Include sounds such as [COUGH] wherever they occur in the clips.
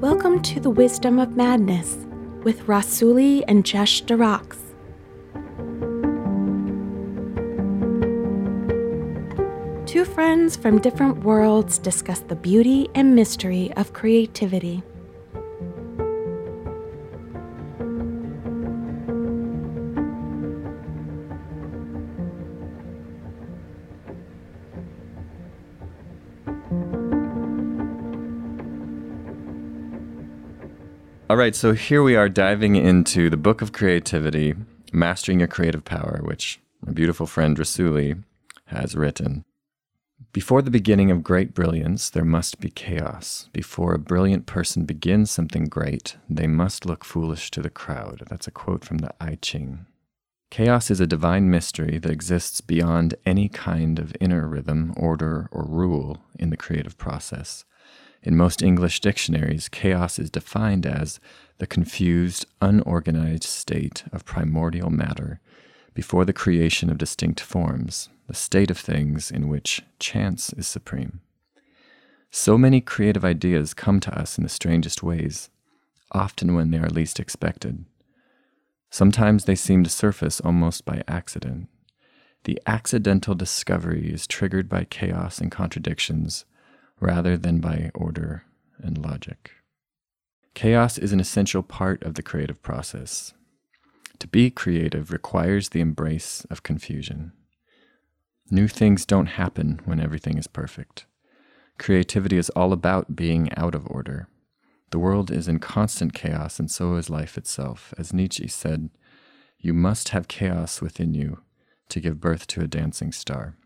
Welcome to the Wisdom of Madness with Rassouli and Jesh de Rox. Two friends from different worlds discuss the beauty and mystery of creativity. All right, so here we are diving into the book of creativity, Mastering Your Creative Power, which my beautiful friend Rassouli has written. Before the beginning of great brilliance, there must be chaos. Before a brilliant person begins something great, they must look foolish to the crowd. That's a quote from the I Ching. Chaos is a divine mystery that exists beyond any kind of inner rhythm, order, or rule in the creative process. In most English dictionaries, chaos is defined as the confused, unorganized state of primordial matter before the creation of distinct forms, the state of things in which chance is supreme. So many creative ideas come to us in the strangest ways, often when they are least expected. Sometimes they seem to surface almost by accident. The accidental discovery is triggered by chaos and contradictions rather than by order and logic. Chaos is an essential part of the creative process. To be creative requires the embrace of confusion. New things don't happen when everything is perfect. Creativity is all about being out of order. The world is in constant chaos, and so is life itself. As Nietzsche said, you must have chaos within you to give birth to a dancing star.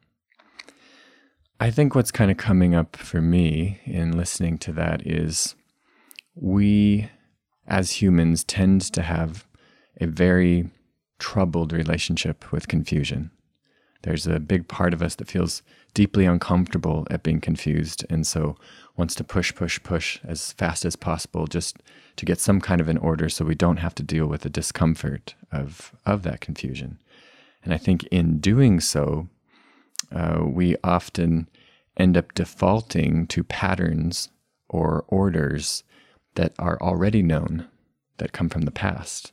I think what's kind of coming up for me in listening to that is we as humans tend to have a very troubled relationship with confusion. There's a big part of us that feels deeply uncomfortable at being confused and so wants to push, push, push as fast as possible just to get some kind of an order so we don't have to deal with the discomfort of, of that confusion. And I think in doing so, uh, we often end up defaulting to patterns or orders that are already known that come from the past.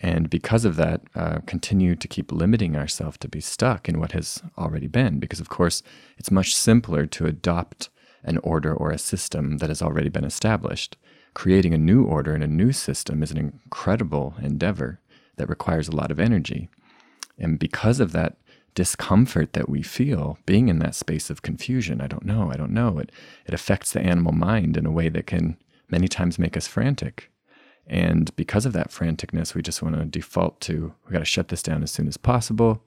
And because of that, uh, continue to keep limiting ourselves to be stuck in what has already been. Because, of course, it's much simpler to adopt an order or a system that has already been established. Creating a new order and a new system is an incredible endeavor that requires a lot of energy. And because of that discomfort that we feel being in that space of confusion. I don't know. I don't know. It, it affects the animal mind in a way that can many times make us frantic. And because of that franticness, we just want to default to we got to shut this down as soon as possible.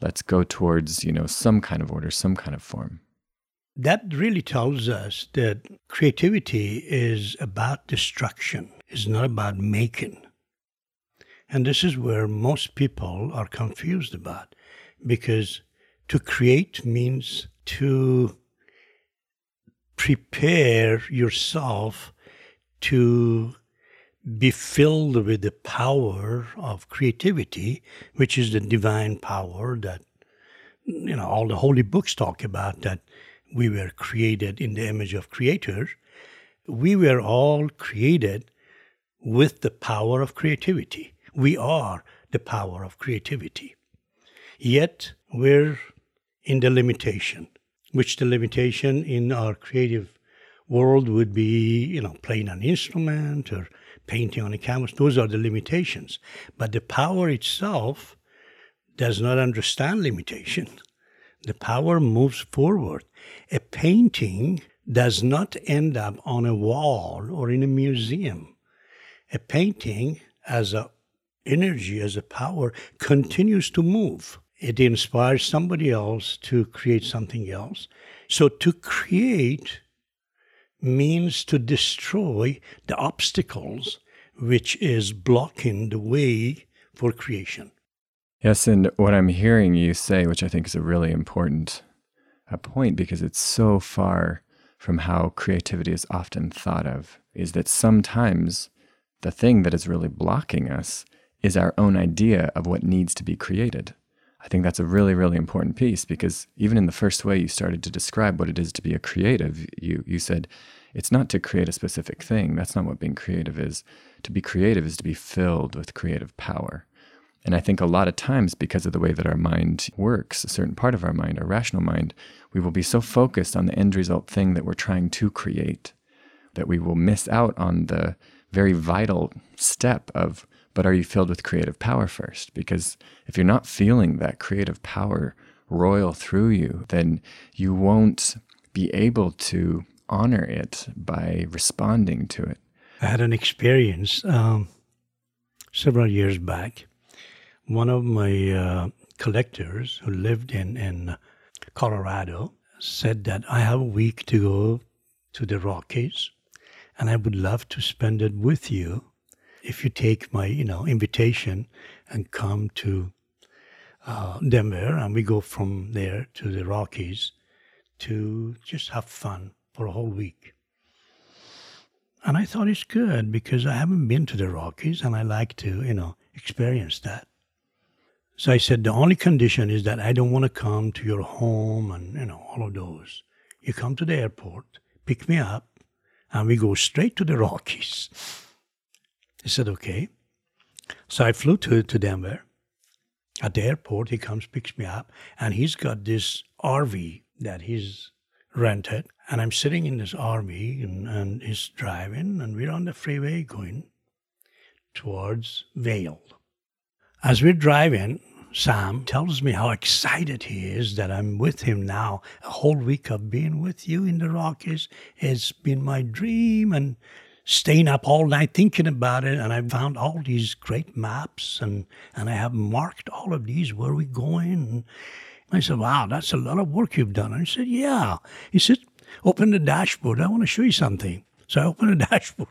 Let's go towards, you know, some kind of order, some kind of form. That really tells us that creativity is about destruction, it's not about making. And this is where most people are confused about because to create means to prepare yourself to be filled with the power of creativity, which is the divine power that you know all the holy books talk about that we were created in the image of creator. We were all created with the power of creativity. We are the power of creativity. Yet we're in the limitation, which the limitation in our creative world would be, you know, playing an instrument or painting on a canvas. Those are the limitations. But the power itself does not understand limitation. The power moves forward. A painting does not end up on a wall or in a museum. A painting, as a energy, as a power, continues to move it inspires somebody else to create something else. So to create means to destroy the obstacles which is blocking the way for creation. Yes, and what I'm hearing you say, which I think is a really important uh, point because it's so far from how creativity is often thought of, is that sometimes the thing that is really blocking us is our own idea of what needs to be created. I think that's a really, really important piece because even in the first way you started to describe what it is to be a creative, you, you said it's not to create a specific thing. That's not what being creative is. To be creative is to be filled with creative power. And I think a lot of times, because of the way that our mind works, a certain part of our mind, our rational mind, we will be so focused on the end result thing that we're trying to create that we will miss out on the very vital step of but are you filled with creative power first? Because if you're not feeling that creative power roil through you, then you won't be able to honor it by responding to it. I had an experience um, several years back. One of my uh, collectors who lived in, in Colorado said that I have a week to go to the Rockies and I would love to spend it with you if you take my you know invitation and come to uh, Denver, and we go from there to the Rockies to just have fun for a whole week. And I thought it's good because I haven't been to the Rockies and I like to, you know, experience that. So I said, the only condition is that I don't want to come to your home and, you know, all of those. You come to the airport, pick me up, and we go straight to the [LAUGHS] Rockies. He said, okay. So I flew to, to Denver. At the airport, he comes, picks me up, and he's got this RV that he's rented. And I'm sitting in this RV, and, and he's driving, and we're on the freeway going towards Vail. As we're driving, Sam tells me how excited he is that I'm with him now. A whole week of being with you in the Rockies has been my dream, and staying up all night thinking about it and I found all these great maps and, and I have marked all of these where we're going. And I said, Wow, that's a lot of work you've done. And he said, Yeah. He said, Open the dashboard. I want to show you something. So I opened the [LAUGHS] dashboard.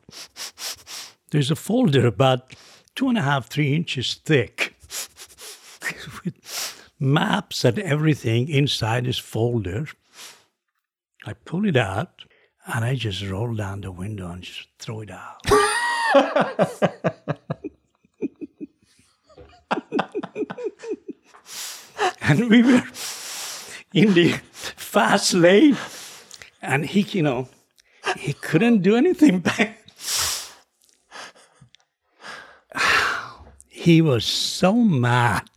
There's a folder about two and a half, three inches thick [LAUGHS] with maps and everything inside this folder. I pull it out and I just roll down the window and just throw it out. [LAUGHS] and we were in the fast lane, and he, you know, he couldn't do anything back. [SIGHS] he was so mad.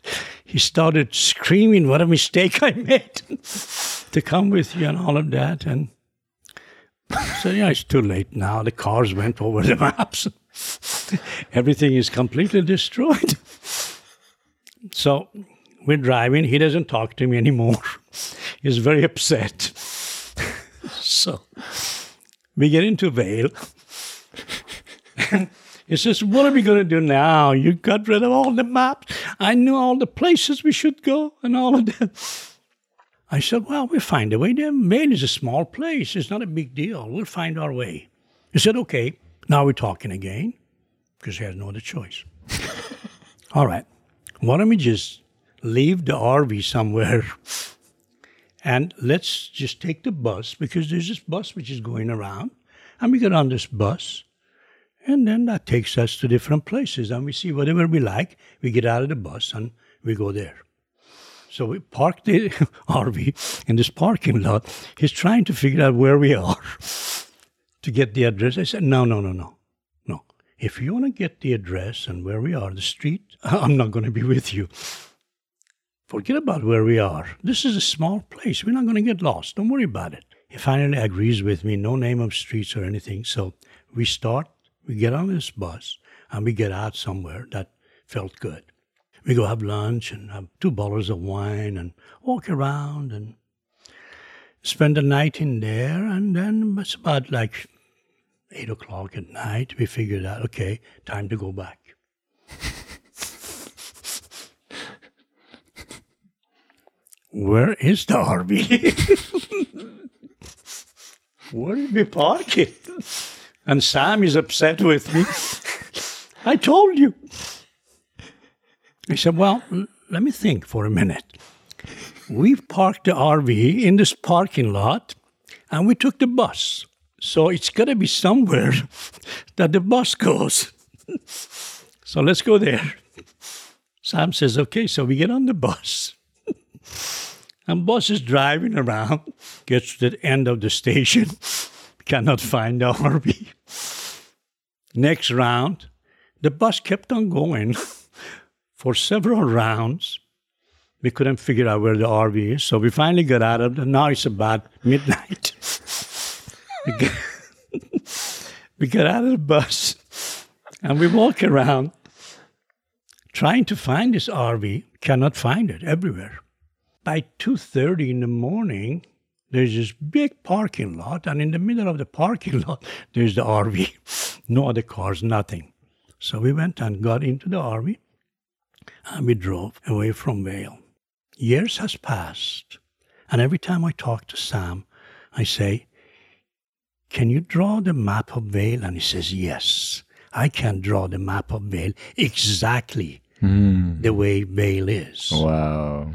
He started screaming, What a mistake I made [LAUGHS] to come with you and all of that. And so yeah, it's too late now. The cars went over the [LAUGHS] maps. Everything is completely destroyed. So we're driving. He doesn't talk to me anymore. [LAUGHS] He's very upset. [LAUGHS] so we get into Vail. he says, What are we going to do now? You got rid of all the maps. I knew all the places we should go and all of that. I said, Well, we'll find a way. Vail is a small place. It's not a big deal. We'll find our way. He said, Okay, now we're talking again because he has no other choice. [LAUGHS] All right, why don't we just leave the RV somewhere and let's just take the bus because there's this bus which is going around and we get on this bus and then that takes us to different places and we see whatever we like. We get out of the bus and we go there. So we parked the [LAUGHS] RV in this parking lot. He's trying to figure out where we are [LAUGHS] to get the address. I said, no, no, no, no, no. If you want to get the address and where we are, the street, [LAUGHS] I'm not going to be with you. Forget about where we are. This is a small place. We're not going to get lost. Don't worry about it. He finally agrees with me. No name of streets or anything. So we start, we get on this bus, and we get out somewhere that felt good we go have lunch and have two bottles of wine and walk around and spend the night in there. And then it's about like eight o'clock at night. We figured out, okay, time to go back. Where is the RV? [LAUGHS] Where did we park it? And Sam is upset with me. I told you. I said, Well, let me think for a minute. We parked the RV in this parking lot and we took the bus. So it's got to be somewhere [LAUGHS] that the bus goes. [LAUGHS] so let's go there. Sam says, Okay, so we get on the bus. [LAUGHS] And bus is driving around, gets to the end of the station, cannot find the RV. Next round, the bus kept on going for several rounds. We couldn't figure out where the RV is, so we finally got out of it. Now it's about midnight. [LAUGHS] we, got, [LAUGHS] we got out of the bus and we walk around trying to find this RV. Cannot find it everywhere. By 2.30 in the morning, there's this big parking lot, and in the middle of the parking [LAUGHS] lot, there's the RV. No other cars, nothing. So we went and got into the RV, and we drove away from Vail. Years has passed, and every time I talk to Sam, I say, Can you draw the map of Vail? And he says, Yes, I can draw the map of Vail exactly Mm. the way Vail is. Wow.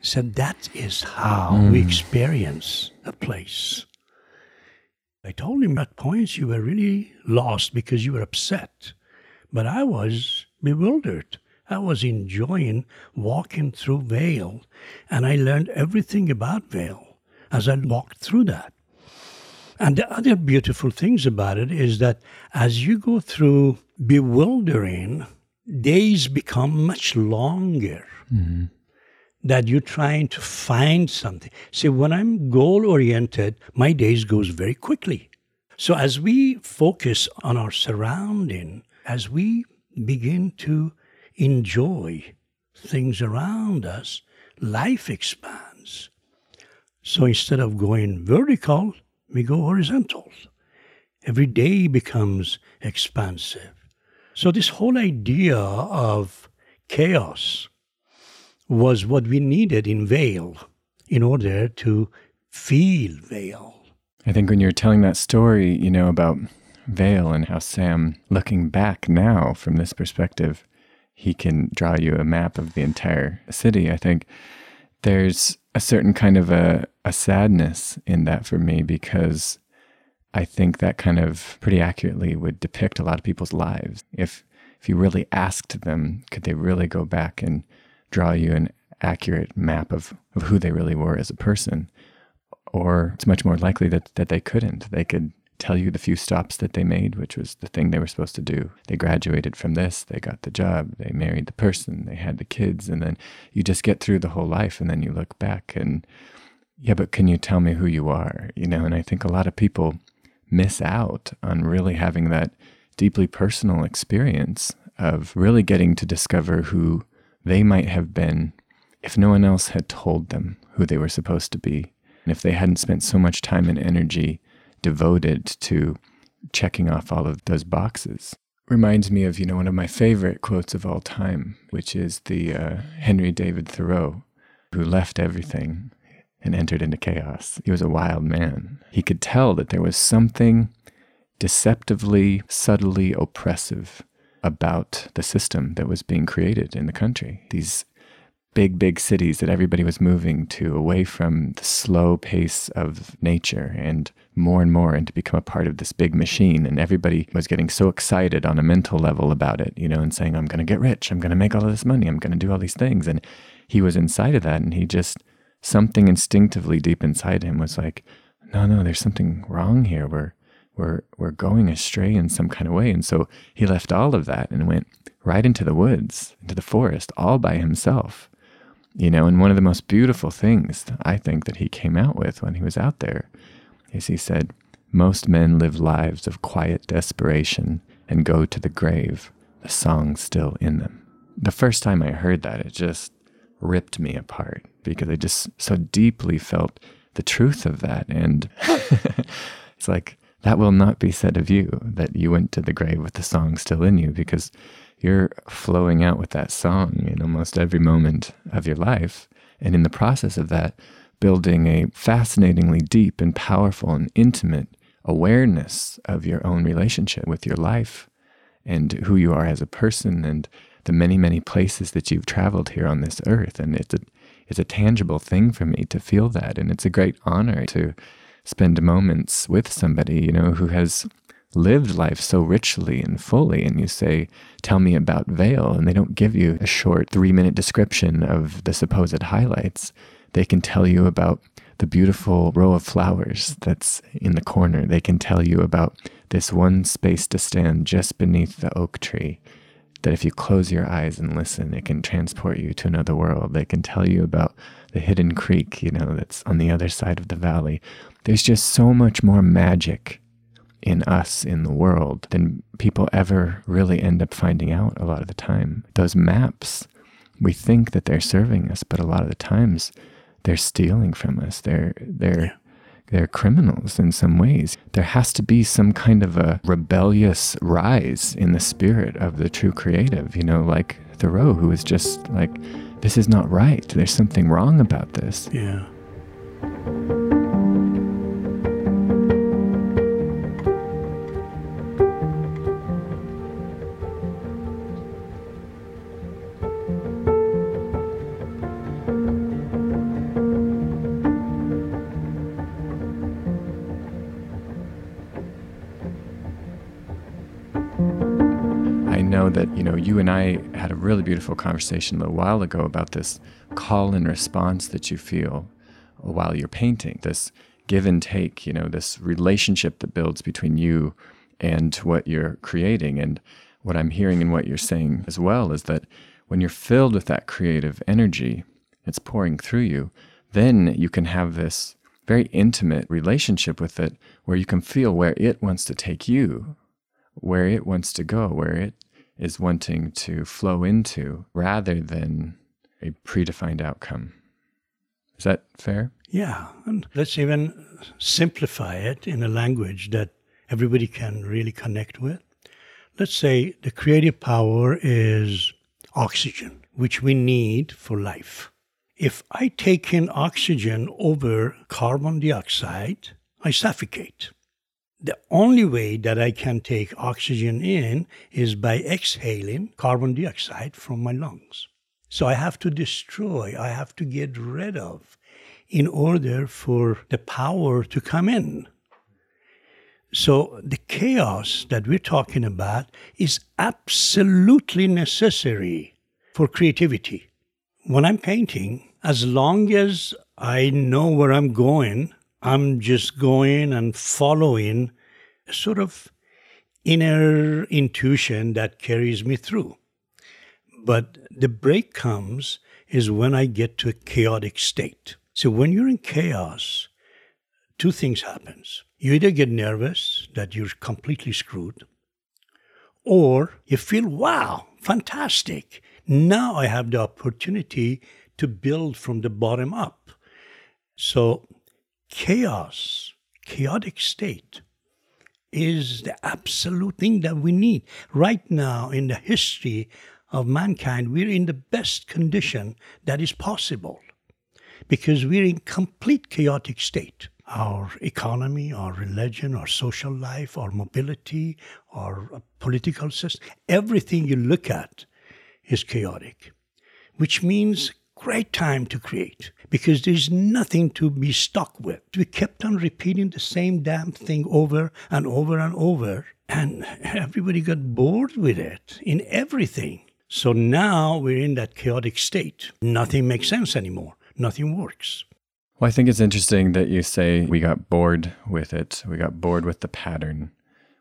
So that is how we experience a place. I told him at points you were really lost because you were upset. But I was bewildered. I was enjoying walking through Vail, and I learned everything about Vail as I walked through that. And the other beautiful things about it is that as you go through bewildering, days become much longer mm-hmm. that you're trying to find something. See, when I'm goal oriented, my days goes very quickly. So as we focus on our surrounding, as we begin to enjoy things around us, life expands. So instead of going vertical, we go horizontal. Every day becomes expansive. So this whole idea of chaos was what we needed in Vail in order to feel Vail. I think when you're telling that story, you know, about Vail and how Sam, looking back now from this perspective, he can draw you a map of the entire city. I think there's a certain kind of a, a sadness in that for me because I think that kind of pretty accurately would depict a lot of people's lives. If if you really asked them, could they really go back and draw you an accurate map of, of who they really were as a person? Or it's much more likely that, that they couldn't. They could tell you the few stops that they made, which was the thing they were supposed to do. They graduated from this, they got the job, they married the person, they had the kids, and then you just get through the whole life and then you look back and yeah, but can you tell me who you are? You know, and I think a lot of people miss out on really having that deeply personal experience of really getting to discover who they might have been if no one else had told them who they were supposed to be. And if they hadn't spent so much time and energy devoted to checking off all of those boxes. Reminds me of, you know, one of my favorite quotes of all time, which is the uh, Henry David Thoreau, who left everything and entered into chaos. He was a wild man. He could tell that there was something deceptively, subtly oppressive about the system that was being created in the country. These big, big cities that everybody was moving to away from the slow pace of nature and more and more and to become a part of this big machine. And everybody was getting so excited on a mental level about it, you know, and saying, I'm going to get rich. I'm going to make all of this money. I'm going to do all these things. And he was inside of that. And he just, something instinctively deep inside him was like, no, no, there's something wrong here. We're, we're, we're going astray in some kind of way. And so he left all of that and went right into the woods, into the forest, all by himself you know and one of the most beautiful things i think that he came out with when he was out there is he said most men live lives of quiet desperation and go to the grave the song still in them the first time i heard that it just ripped me apart because i just so deeply felt the truth of that and [LAUGHS] it's like that will not be said of you that you went to the grave with the song still in you because you're flowing out with that song in almost every moment of your life. And in the process of that, building a fascinatingly deep and powerful and intimate awareness of your own relationship with your life and who you are as a person and the many, many places that you've traveled here on this earth. And it's a, it's a tangible thing for me to feel that. And it's a great honor to spend moments with somebody, you know, who has lived life so richly and fully, and you say, Tell me about Vail, and they don't give you a short three minute description of the supposed highlights. They can tell you about the beautiful row of flowers that's in the corner. They can tell you about this one space to stand just beneath the oak tree. That if you close your eyes and listen, it can transport you to another world. They can tell you about the hidden creek, you know, that's on the other side of the valley. There's just so much more magic in us, in the world, than people ever really end up finding out a lot of the time. Those maps, we think that they're serving us, but a lot of the times they're stealing from us. They're they're they're criminals in some ways. There has to be some kind of a rebellious rise in the spirit of the true creative, you know, like Thoreau, who was just like, this is not right. There's something wrong about this. Yeah. You and I had a really beautiful conversation a little while ago about this call and response that you feel while you're painting, this give and take, you know, this relationship that builds between you and what you're creating. And what I'm hearing and what you're saying as well is that when you're filled with that creative energy, it's pouring through you, then you can have this very intimate relationship with it where you can feel where it wants to take you, where it wants to go, where it is wanting to flow into rather than a predefined outcome. Is that fair? Yeah. And let's even simplify it in a language that everybody can really connect with. Let's say the creative power is oxygen, which we need for life. If I take in oxygen over carbon dioxide, I suffocate the only way that I can take oxygen in is by exhaling carbon dioxide from my lungs. So I have to destroy, I have to get rid of in order for the power to come in. So the chaos that we're talking about is absolutely necessary for creativity. When I'm painting, as long as I know where I'm going, I'm just going and following a sort of inner intuition that carries me through. But the break comes is when I get to a chaotic state. So when you're in chaos, two things happens. You either get nervous that you're completely screwed, or you feel, wow, fantastic. Now I have the opportunity to build from the bottom up. So chaos, chaotic state, is the absolute thing that we need. Right now, in the history of mankind, we're in the best condition that is possible because we're in complete chaotic state. Our economy, our religion, our social life, our mobility, our political system, everything you look at is chaotic, which means great time to create because there's nothing to be stuck with. We kept on repeating the same damn thing over and over and over, and everybody got bored with it in everything. So now we're in that chaotic state. Nothing makes sense anymore, nothing works. Well, I think it's interesting that you say we got bored with it. We got bored with the pattern,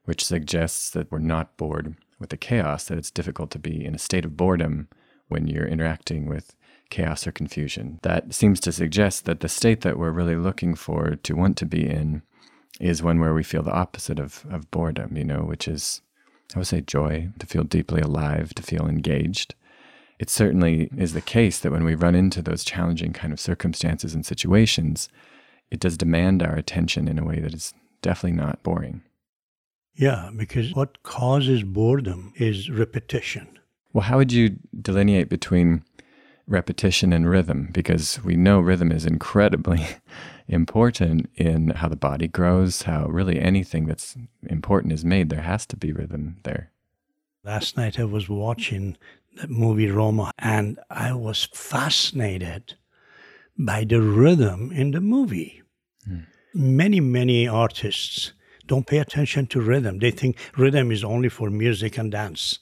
which suggests that we're not bored with the chaos, that it's difficult to be in a state of boredom when you're interacting with chaos or confusion. That seems to suggest that the state that we're really looking for to want to be in is one where we feel the opposite of, of boredom, you know, which is, I would say, joy, to feel deeply alive, to feel engaged. It certainly is the case that when we run into those challenging kind of circumstances and situations, it does demand our attention in a way that is definitely not boring. Yeah, because what causes boredom is repetition. Well, how would you delineate between repetition and rhythm because we know rhythm is incredibly [LAUGHS] important in how the body grows, how really anything that's important is made. There has to be rhythm there. Last night I was watching the movie Roma and I was fascinated by the rhythm in the movie. Hmm. Many, many artists don't pay attention to rhythm. They think rhythm is only for music and dance.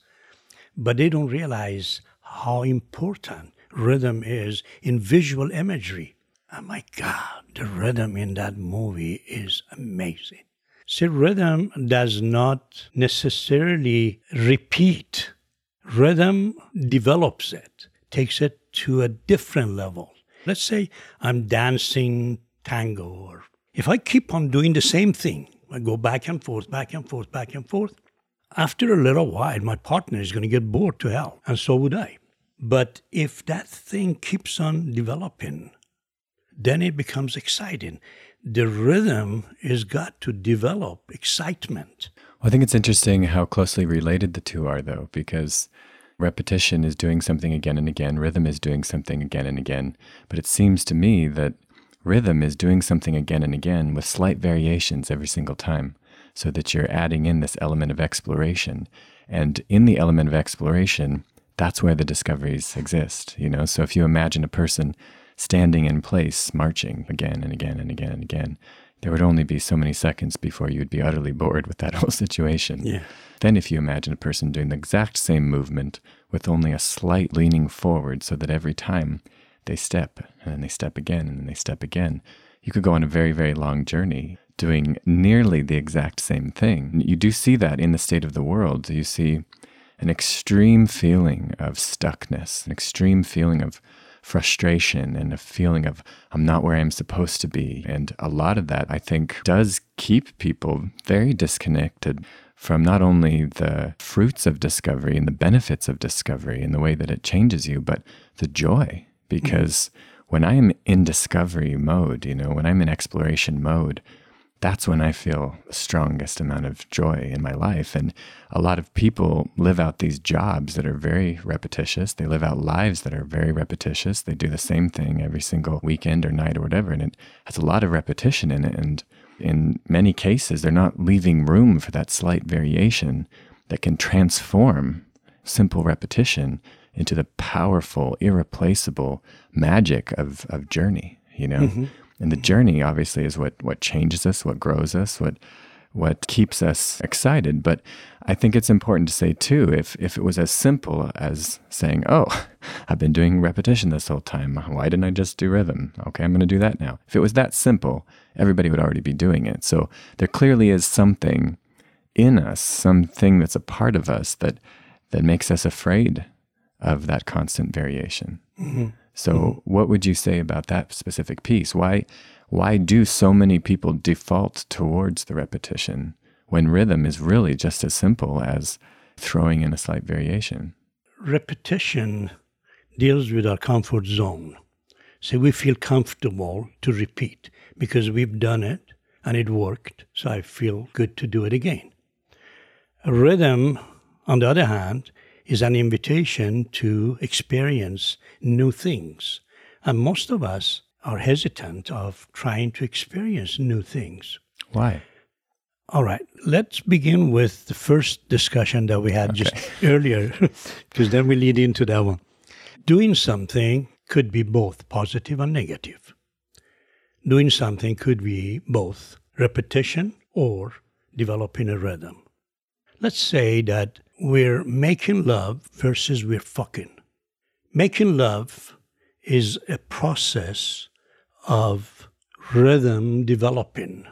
But they don't realize how important rhythm is in visual imagery. Oh my God, the rhythm in that movie is amazing. See, rhythm does not necessarily repeat. Rhythm develops it, takes it to a different level. Let's say I'm dancing tango, or if I keep on doing the same thing, I go back and forth, back and forth, back and forth. After a little while, my partner is going to get bored to hell, and so would I. But if that thing keeps on developing, then it becomes exciting. The rhythm has got to develop excitement. Well, I think it's interesting how closely related the two are, though, because repetition is doing something again and again, rhythm is doing something again and again. But it seems to me that rhythm is doing something again and again with slight variations every single time, so that you're adding in this element of exploration. And in the element of exploration, that's where the discoveries exist, you know? So if you imagine a person standing in place, marching again and again and again and again, there would only be so many seconds before you'd be utterly bored with that [LAUGHS] whole situation. Yeah. Then, if you imagine a person doing the exact same movement with only a slight leaning forward so that every time they step and then they step again and then they step again, you could go on a very, very long journey doing nearly the exact same thing. You do see that in the state of the world. You see an extreme feeling of stuckness, an extreme feeling of frustration and a feeling of I'm not where I'm supposed to be. And a lot of that, I think, does keep people very disconnected from not only the fruits of discovery and the benefits of discovery and the way that it changes you, but the joy. Because mm-hmm. when I am in discovery mode, you know, when I'm in exploration mode, that's when I feel the strongest amount of joy in my life. And a lot of people live out these jobs that are very repetitious. They live out lives that are very repetitious. They do the same thing every single weekend or night or whatever. And it has a lot of repetition in it. And in many cases, they're not leaving room for that slight variation that can transform simple repetition into the powerful, irreplaceable magic of, of journey, you know? Mm-hmm. And the journey obviously is what what changes us, what grows us, what what keeps us excited. But I think it's important to say too, if if it was as simple as saying, "Oh, [LAUGHS] I've been doing repetition this whole time. Why didn't I just do rhythm? Okay, I'm going to do that now." If it was that simple, everybody would already be doing it. So there clearly is something in us, something that's a part of us that that makes us afraid of that constant variation. Mm-hmm. So, mm-hmm. what would you say about that specific piece? Why, why do so many people default towards the repetition when rhythm is really just as simple as throwing in a slight variation? Repetition deals with our comfort zone. So we feel comfortable to repeat because we've done it and it worked. So I feel good to do it again. Rhythm, on the other hand, is an invitation to experience new things. And most of us are hesitant of trying to experience new things. Why? All right, let's begin with the first discussion that we had okay. just [LAUGHS] earlier, because then we lead into that one. Doing something could be both positive and negative. Doing something could be both repetition or developing a rhythm. Let's say that we're making love versus we're fucking. Making love is a process of rhythm developing.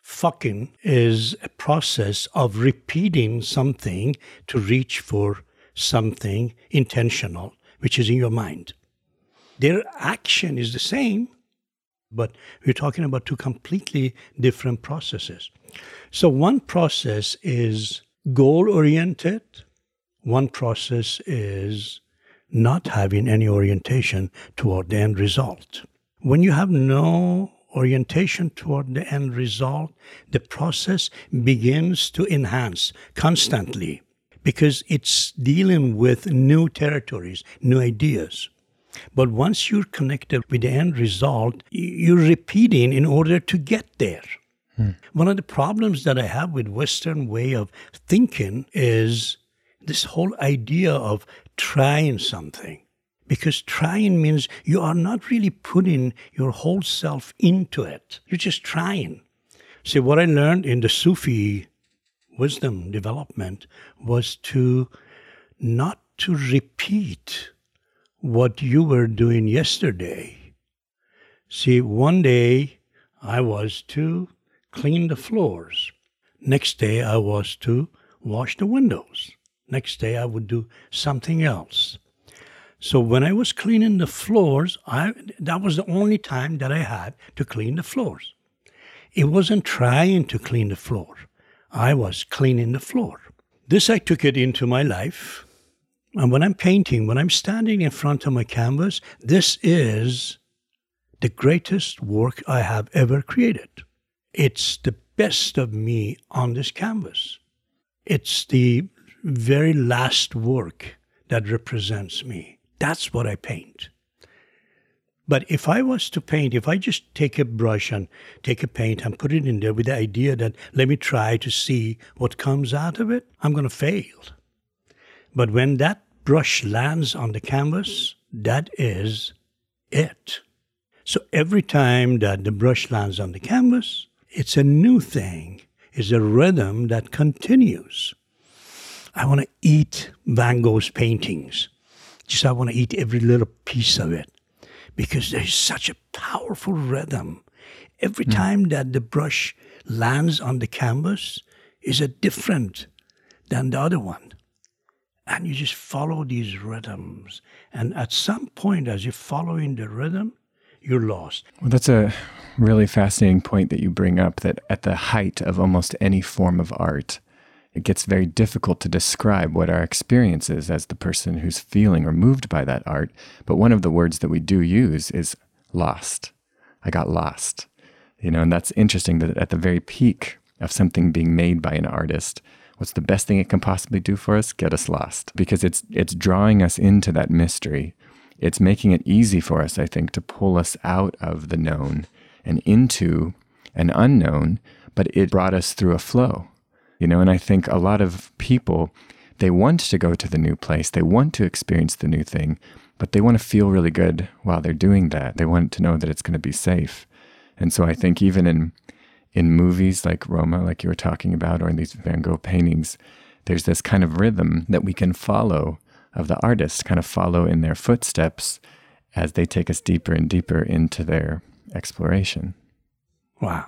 Fucking is a process of repeating something to reach for something intentional, which is in your mind. Their action is the same, but we're talking about two completely different processes. So, one process is goal oriented. One process is not having any orientation toward the end result. When you have no orientation toward the end result, the process begins to enhance constantly because it's dealing with new territories, new ideas. But once you're connected with the end result, you're repeating in order to get there. Hmm. One of the problems that I have with Western way of thinking is this whole idea of trying something. Because trying means you are not really putting your whole self into it. You're just trying. See, what I learned in the Sufi wisdom development was to not to repeat what you were doing yesterday. See, one day I was to clean the floors. Next day I was to wash the windows. Next day I would do something else. So when I was cleaning the floors, I that was the only time that I had to clean the floors. It wasn't trying to clean the floor. I was cleaning the floor. This I took it into my life. And when I'm painting, when I'm standing in front of my canvas, this is the greatest work I have ever created. It's the best of me on this canvas. It's the very last work that represents me. That's what I paint. But if I was to paint, if I just take a brush and take a paint and put it in there with the idea that let me try to see what comes out of it, I'm going to fail. But when that brush lands on the canvas, that is it. So every time that the brush lands on the canvas, it's a new thing. It's a rhythm that continues. I want to eat Van Gogh's paintings. Just I want to eat every little piece of it because there's such a powerful rhythm. Every mm. time that the brush lands on the canvas is a different than the other one. And you just follow these rhythms. And at some point, as you're following the rhythm, you're lost. Well, that's a really fascinating point that you bring up that at the height of almost any form of art, it gets very difficult to describe what our experience is as the person who's feeling or moved by that art. But one of the words that we do use is lost. I got lost. You know, and that's interesting that at the very peak of something being made by an artist, what's the best thing it can possibly do for us? Get us lost. Because it's it's drawing us into that mystery. It's making it easy for us, I think, to pull us out of the known and into an unknown, but it brought us through a flow you know, and I think a lot of people, they want to go to the new place, they want to experience the new thing, but they want to feel really good while they're doing that. They want to know that it's going to be safe. And so I think even in in movies like Roma, like you were talking about, or in these Van Gogh paintings, there's this kind of rhythm that we can follow of the artist, kind of follow in their footsteps as they take us deeper and deeper into their exploration. Wow.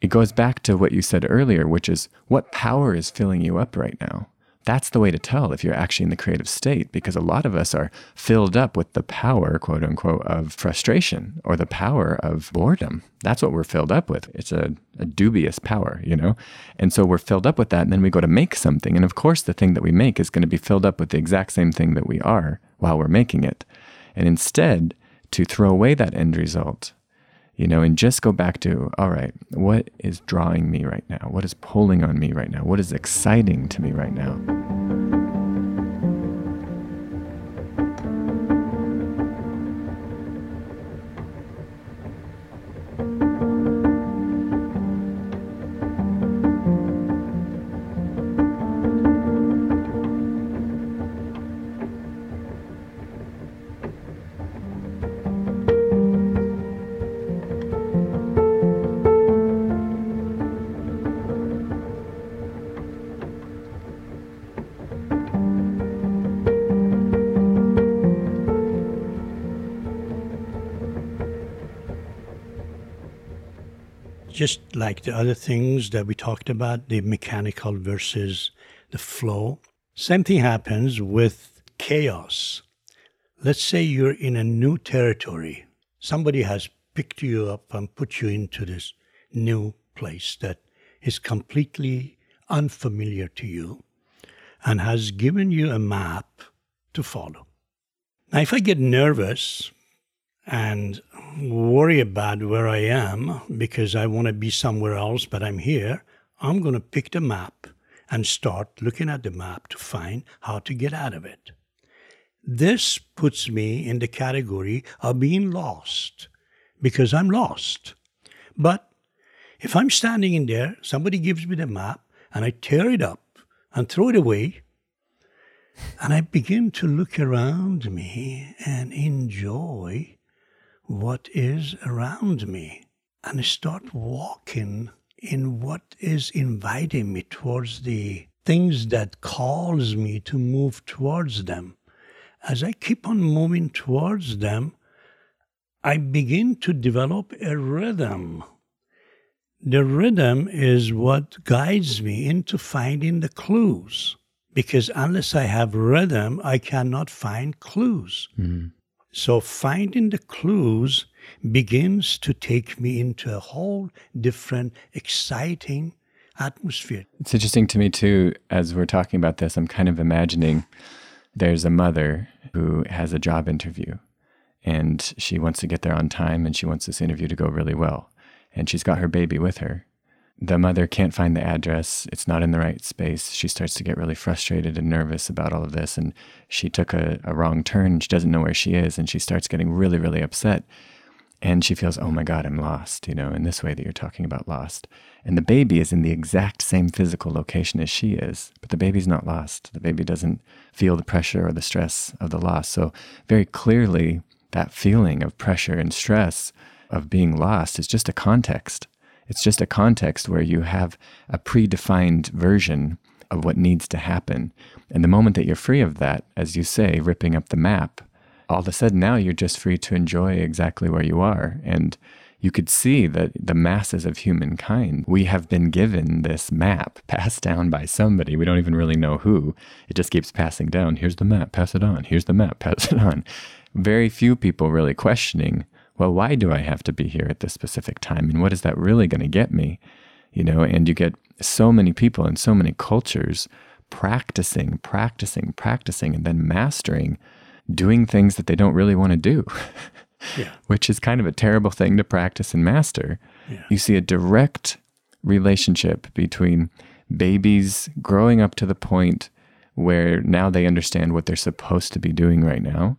It goes back to what you said earlier, which is what power is filling you up right now? That's the way to tell if you're actually in the creative state, because a lot of us are filled up with the power, quote unquote, of frustration or the power of boredom. That's what we're filled up with. It's a, a dubious power, you know? And so we're filled up with that, and then we go to make something. And of course, the thing that we make is going to be filled up with the exact same thing that we are while we're making it. And instead, to throw away that end result you know, and just go back to, all right, what is drawing me right now? What is pulling on me right now? What is exciting to me right now? Like the other things that we talked about, the mechanical versus the flow, same thing happens with chaos. Let's say you're in a new territory. Somebody has picked you up and put you into this new place that is completely unfamiliar to you and has given you a map to follow. Now, if I get nervous and worry about where I am because I want to be somewhere else, but I'm here, I'm going to pick the map and start looking at the map to find how to get out of it. This puts me in the category of being lost because I'm lost. But if I'm standing in there, somebody gives me the map and I tear it up and throw it away, and I begin to look around me and enjoy what is around me. and start walking in what is inviting me towards the things that calls me to move towards them. As I keep on moving towards them, I begin to develop a rhythm. The rhythm is what guides me into finding the clues. Because unless I have rhythm, I cannot find clues. Mm. So finding the clues begins to take me into a whole different, exciting atmosphere. It's interesting to me, too, as we're talking about this, I'm kind of imagining there's a mother who has a job interview and she wants to get there on time and she wants this interview to go really well. And she's got her baby with her the mother can't find the address. It's not in the right space. She starts to get really frustrated and nervous about all of this. And she took a, a wrong turn. She doesn't know where she is. And she starts getting really, really upset. And she feels, oh my God, I'm lost, you know, in this way that you're talking about lost. And the baby is in the exact same physical location as she is, but the baby's not lost. The baby doesn't feel the pressure or the stress of the loss. So, very clearly, that feeling of pressure and stress of being lost is just a context it's just a context where you have a predefined version of what needs to happen. And the moment that you're free of that, as you say, ripping up the map, all of a sudden now you're just free to enjoy exactly where you are. And you could see that the masses of humankind, we have been given this map [LAUGHS] passed down by somebody. We don't even really know who. It just keeps passing down. Here's the map, pass it on. Here's the map, pass it on. Very few people really questioning well, why do I have to be here at this specific time? And what is that really going to get me? You know, and you get so many people and so many cultures practicing, practicing, practicing, and then mastering doing things that they don't really want to do, yeah. [LAUGHS] which is kind of a terrible thing to practice and master. Yeah. You see a direct relationship between babies growing up to the point where now they understand what they're supposed to be doing right now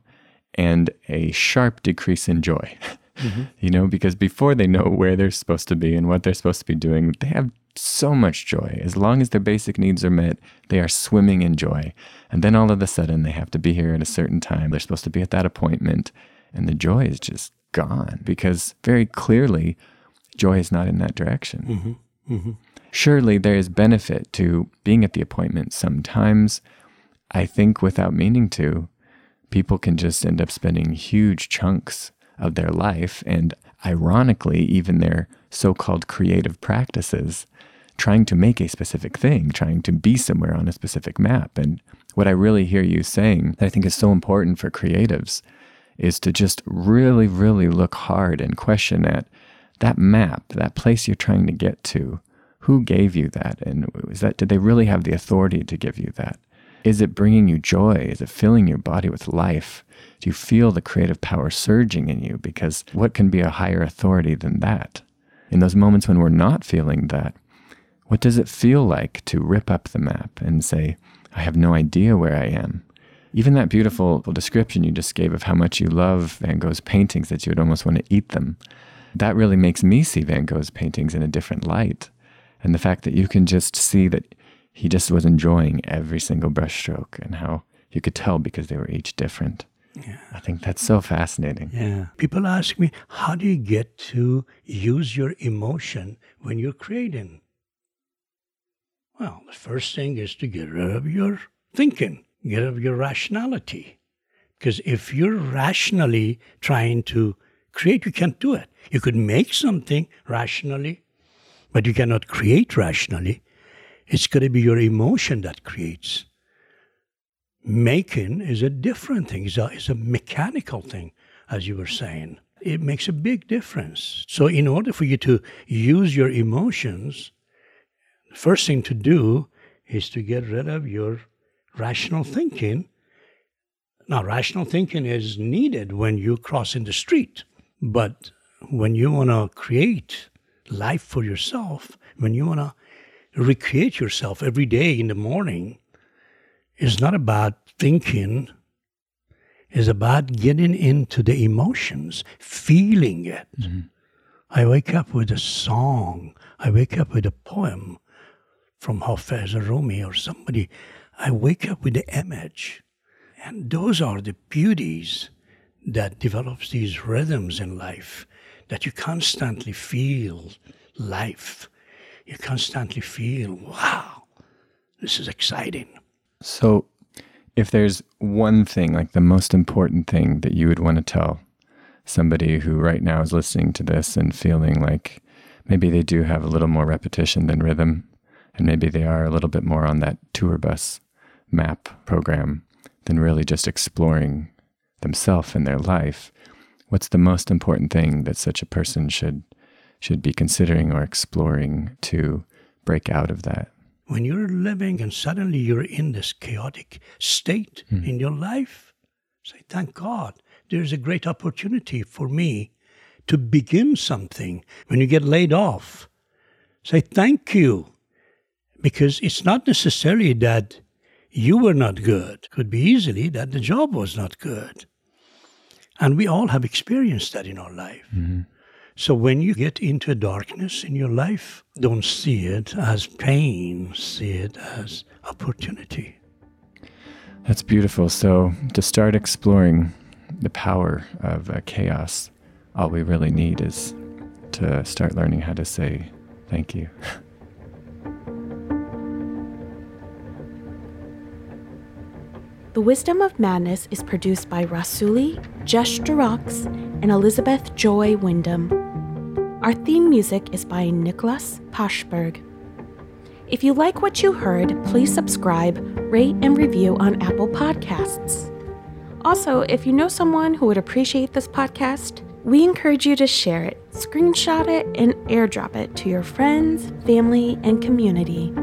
and a sharp decrease in joy. [LAUGHS] Mm-hmm. You know, because before they know where they're supposed to be and what they're supposed to be doing, they have so much joy. As long as their basic needs are met, they are swimming in joy. And then all of a sudden, they have to be here at a certain time. They're supposed to be at that appointment, and the joy is just gone because very clearly, joy is not in that direction. Mm-hmm. Mm-hmm. Surely there is benefit to being at the appointment sometimes. I think without meaning to, people can just end up spending huge chunks of their life and ironically even their so-called creative practices trying to make a specific thing trying to be somewhere on a specific map. And what i really hear you saying that i think is so important for creatives is to just really really look hard and question at that map that place you're trying to get to. Who gave you that? And is that did they really have the authority to give you that is it bringing you joy? Is it filling your body with life? Do you feel the creative power surging in you? Because what can be a higher authority than that? In those moments when we're not feeling that, what does it feel like to rip up the map and say, I have no idea where I am? Even that beautiful description you just gave of how much you love Van Gogh's paintings that you would almost want to eat them, that really makes me see Van Gogh's paintings in a different light. And the fact that you can just see that he just was enjoying every single brushstroke and how you could tell because they were each different. Yeah. I think that's so fascinating. Yeah. People ask me, how do you get to use your emotion when you're creating? Well, the first thing is to get rid of your thinking, get rid of your rationality. Because if you're rationally trying to create, you can't do it. You could make something rationally, but you cannot create rationally. It's going to be your emotion that creates. Making is a different thing, it's a, it's a mechanical thing, as you were saying. It makes a big difference. So, in order for you to use your emotions, the first thing to do is to get rid of your rational thinking. Now, rational thinking is needed when you cross in the street, but when you want to create life for yourself, when you want to recreate yourself every day in the morning is not about thinking, is about getting into the emotions, feeling it. Mm-hmm. I wake up with a song. I wake up with a poem from Hafez or Rumi or somebody. I wake up with the image. And those are the beauties that develops these rhythms in life that you constantly feel life. You constantly feel, wow, this is exciting. So, if there's one thing, like the most important thing that you would want to tell somebody who right now is listening to this and feeling like maybe they do have a little more repetition than rhythm, and maybe they are a little bit more on that tour bus map program than really just exploring themselves and their life, what's the most important thing that such a person should should be considering or exploring to break out of that? When you're living and suddenly you're in this chaotic state mm. in your life, say, thank God, there's a great opportunity for me to begin something. When you get laid off, say, thank you. Because it's not necessarily that you were not good. Could be easily that the job was not good. And we all have experienced that in our life. Mm-hmm. So when you get into darkness in your life, don't see it as pain, see it as opportunity. That's beautiful. So to start exploring the power of uh, chaos, all we really need is to start learning how to say thank you. [LAUGHS] The Wisdom of Madness is produced by Rassouli, Jesh de Rox, and Elizabeth Joy Wyndham. Our theme music is by Nicholas Pashberg. If you like what you heard, please subscribe, rate, and review on Apple Podcasts. Also, if you know someone who would appreciate this podcast, we encourage you to share it, screenshot it, and airdrop it to your friends, family, and community.